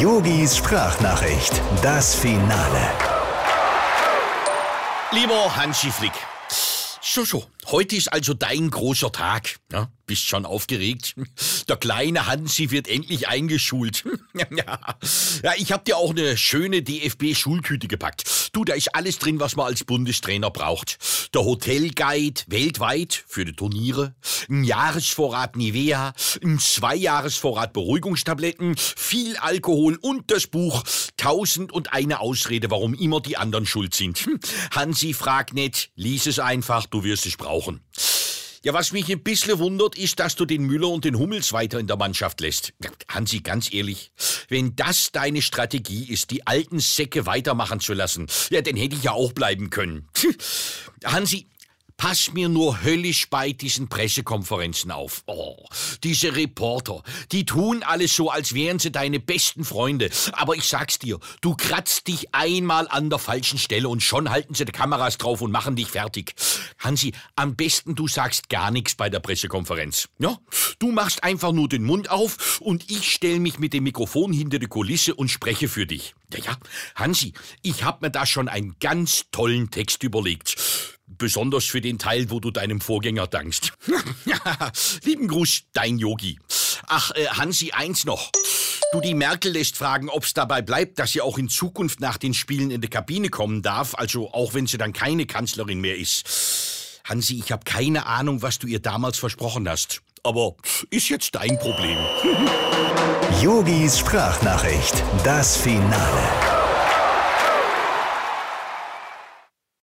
Yogis Sprachnachricht, das Finale. Lieber Hansi Flick, so, heute ist also dein großer Tag. Ja, bist schon aufgeregt? Der kleine Hansi wird endlich eingeschult. ja, ich hab dir auch eine schöne DFB-Schultüte gepackt. Du, da ist alles drin, was man als Bundestrainer braucht. Der Hotelguide weltweit für die Turniere, ein Jahresvorrat Nivea, ein Zweijahresvorrat Beruhigungstabletten, viel Alkohol und das Buch Tausend und eine Ausrede, warum immer die anderen schuld sind. Hm, Hansi, frag nicht, lies es einfach, du wirst es brauchen. Ja, was mich ein bisschen wundert, ist, dass du den Müller und den Hummels weiter in der Mannschaft lässt. Hansi, ganz ehrlich, wenn das deine Strategie ist, die alten Säcke weitermachen zu lassen, ja, dann hätte ich ja auch bleiben können. Hansi, Pass mir nur höllisch bei diesen Pressekonferenzen auf. Oh, diese Reporter, die tun alles so, als wären sie deine besten Freunde. Aber ich sag's dir, du kratzt dich einmal an der falschen Stelle und schon halten sie die Kameras drauf und machen dich fertig. Hansi, am besten du sagst gar nichts bei der Pressekonferenz. Ja? Du machst einfach nur den Mund auf und ich stell mich mit dem Mikrofon hinter die Kulisse und spreche für dich. Ja, ja, Hansi, ich hab mir da schon einen ganz tollen Text überlegt. Besonders für den Teil, wo du deinem Vorgänger dankst. Lieben Gruß, dein Yogi. Ach, äh, Hansi, eins noch. Du, die Merkel lässt fragen, ob's dabei bleibt, dass sie auch in Zukunft nach den Spielen in die Kabine kommen darf, also auch wenn sie dann keine Kanzlerin mehr ist. Hansi, ich habe keine Ahnung, was du ihr damals versprochen hast. Aber ist jetzt dein Problem. Yogis Sprachnachricht, das Finale.